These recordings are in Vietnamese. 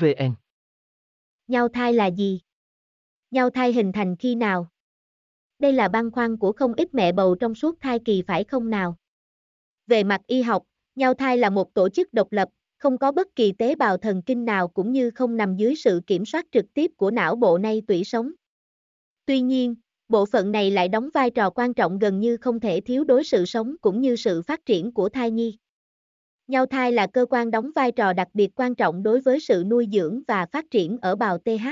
vn Nhau thai là gì? Nhau thai hình thành khi nào? Đây là băn khoăn của không ít mẹ bầu trong suốt thai kỳ phải không nào? Về mặt y học, nhau thai là một tổ chức độc lập, không có bất kỳ tế bào thần kinh nào cũng như không nằm dưới sự kiểm soát trực tiếp của não bộ nay tủy sống. Tuy nhiên, bộ phận này lại đóng vai trò quan trọng gần như không thể thiếu đối sự sống cũng như sự phát triển của thai nhi. Nhau thai là cơ quan đóng vai trò đặc biệt quan trọng đối với sự nuôi dưỡng và phát triển ở bào TH.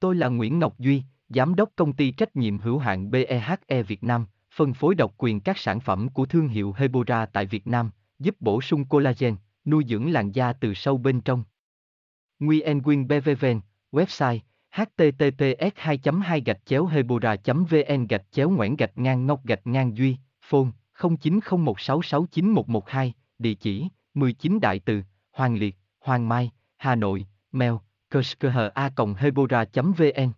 Tôi là Nguyễn Ngọc Duy, Giám đốc công ty trách nhiệm hữu hạn BEHE Việt Nam, phân phối độc quyền các sản phẩm của thương hiệu Hebora tại Việt Nam, giúp bổ sung collagen, nuôi dưỡng làn da từ sâu bên trong. Nguyen Quyên BVVN, website https 2 2 gạch chéo hebora vn gạch chéo ngoãn gạch ngang ngọc gạch ngang duy phone 0901669112 địa chỉ 19 đại từ hoàng liệt hoàng mai hà nội mail hebora vn.